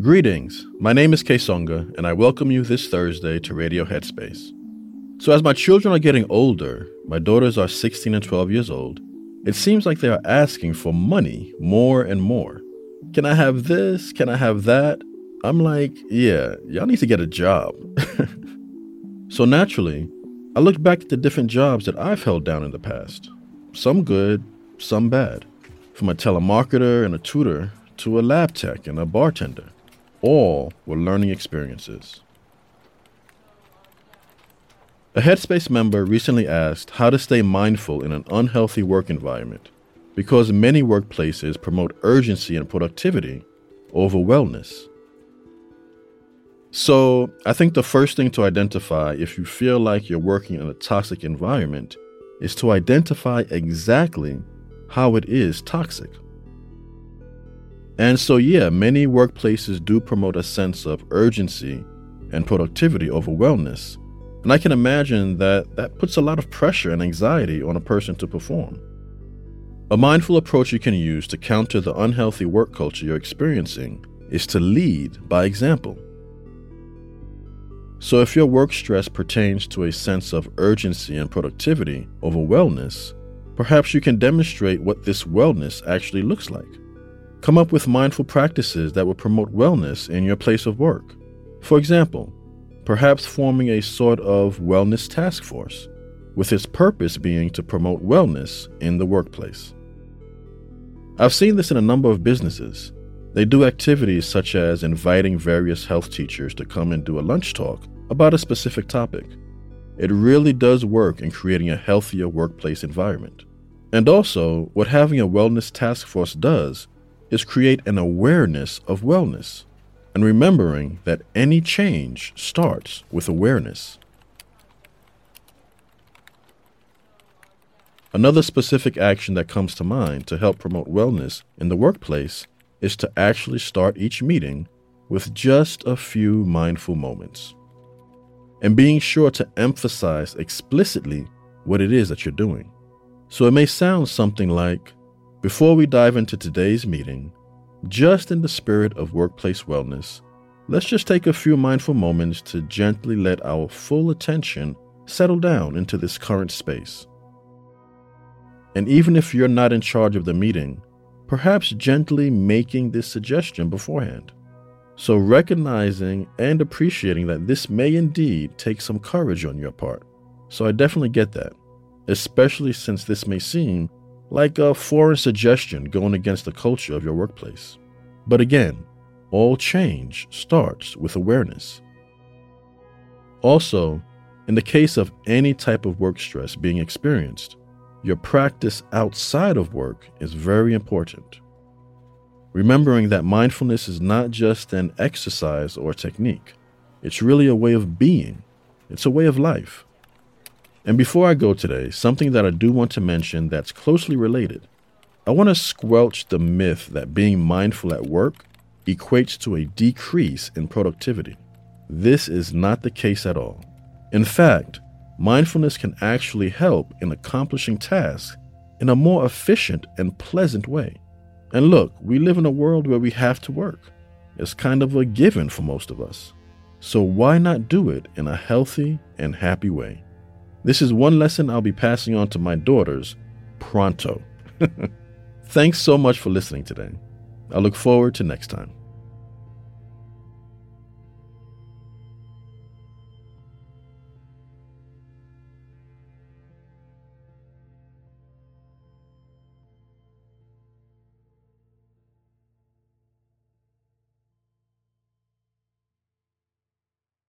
Greetings. My name is Songa, and I welcome you this Thursday to Radio Headspace. So, as my children are getting older, my daughters are 16 and 12 years old, it seems like they are asking for money more and more. Can I have this? Can I have that? I'm like, yeah, y'all need to get a job. so naturally, I looked back at the different jobs that I've held down in the past. Some good, some bad. From a telemarketer and a tutor to a lab tech and a bartender. All were learning experiences. A Headspace member recently asked how to stay mindful in an unhealthy work environment because many workplaces promote urgency and productivity over wellness. So, I think the first thing to identify if you feel like you're working in a toxic environment is to identify exactly how it is toxic. And so, yeah, many workplaces do promote a sense of urgency and productivity over wellness. And I can imagine that that puts a lot of pressure and anxiety on a person to perform. A mindful approach you can use to counter the unhealthy work culture you're experiencing is to lead by example. So, if your work stress pertains to a sense of urgency and productivity over wellness, perhaps you can demonstrate what this wellness actually looks like. Come up with mindful practices that will promote wellness in your place of work. For example, perhaps forming a sort of wellness task force, with its purpose being to promote wellness in the workplace. I've seen this in a number of businesses they do activities such as inviting various health teachers to come and do a lunch talk about a specific topic. It really does work in creating a healthier workplace environment. And also, what having a wellness task force does is create an awareness of wellness and remembering that any change starts with awareness. Another specific action that comes to mind to help promote wellness in the workplace is to actually start each meeting with just a few mindful moments. And being sure to emphasize explicitly what it is that you're doing. So it may sound something like Before we dive into today's meeting, just in the spirit of workplace wellness, let's just take a few mindful moments to gently let our full attention settle down into this current space. And even if you're not in charge of the meeting, perhaps gently making this suggestion beforehand. So, recognizing and appreciating that this may indeed take some courage on your part. So, I definitely get that, especially since this may seem like a foreign suggestion going against the culture of your workplace. But again, all change starts with awareness. Also, in the case of any type of work stress being experienced, your practice outside of work is very important. Remembering that mindfulness is not just an exercise or technique, it's really a way of being, it's a way of life. And before I go today, something that I do want to mention that's closely related. I want to squelch the myth that being mindful at work equates to a decrease in productivity. This is not the case at all. In fact, mindfulness can actually help in accomplishing tasks in a more efficient and pleasant way. And look, we live in a world where we have to work. It's kind of a given for most of us. So why not do it in a healthy and happy way? This is one lesson I'll be passing on to my daughters pronto. Thanks so much for listening today. I look forward to next time.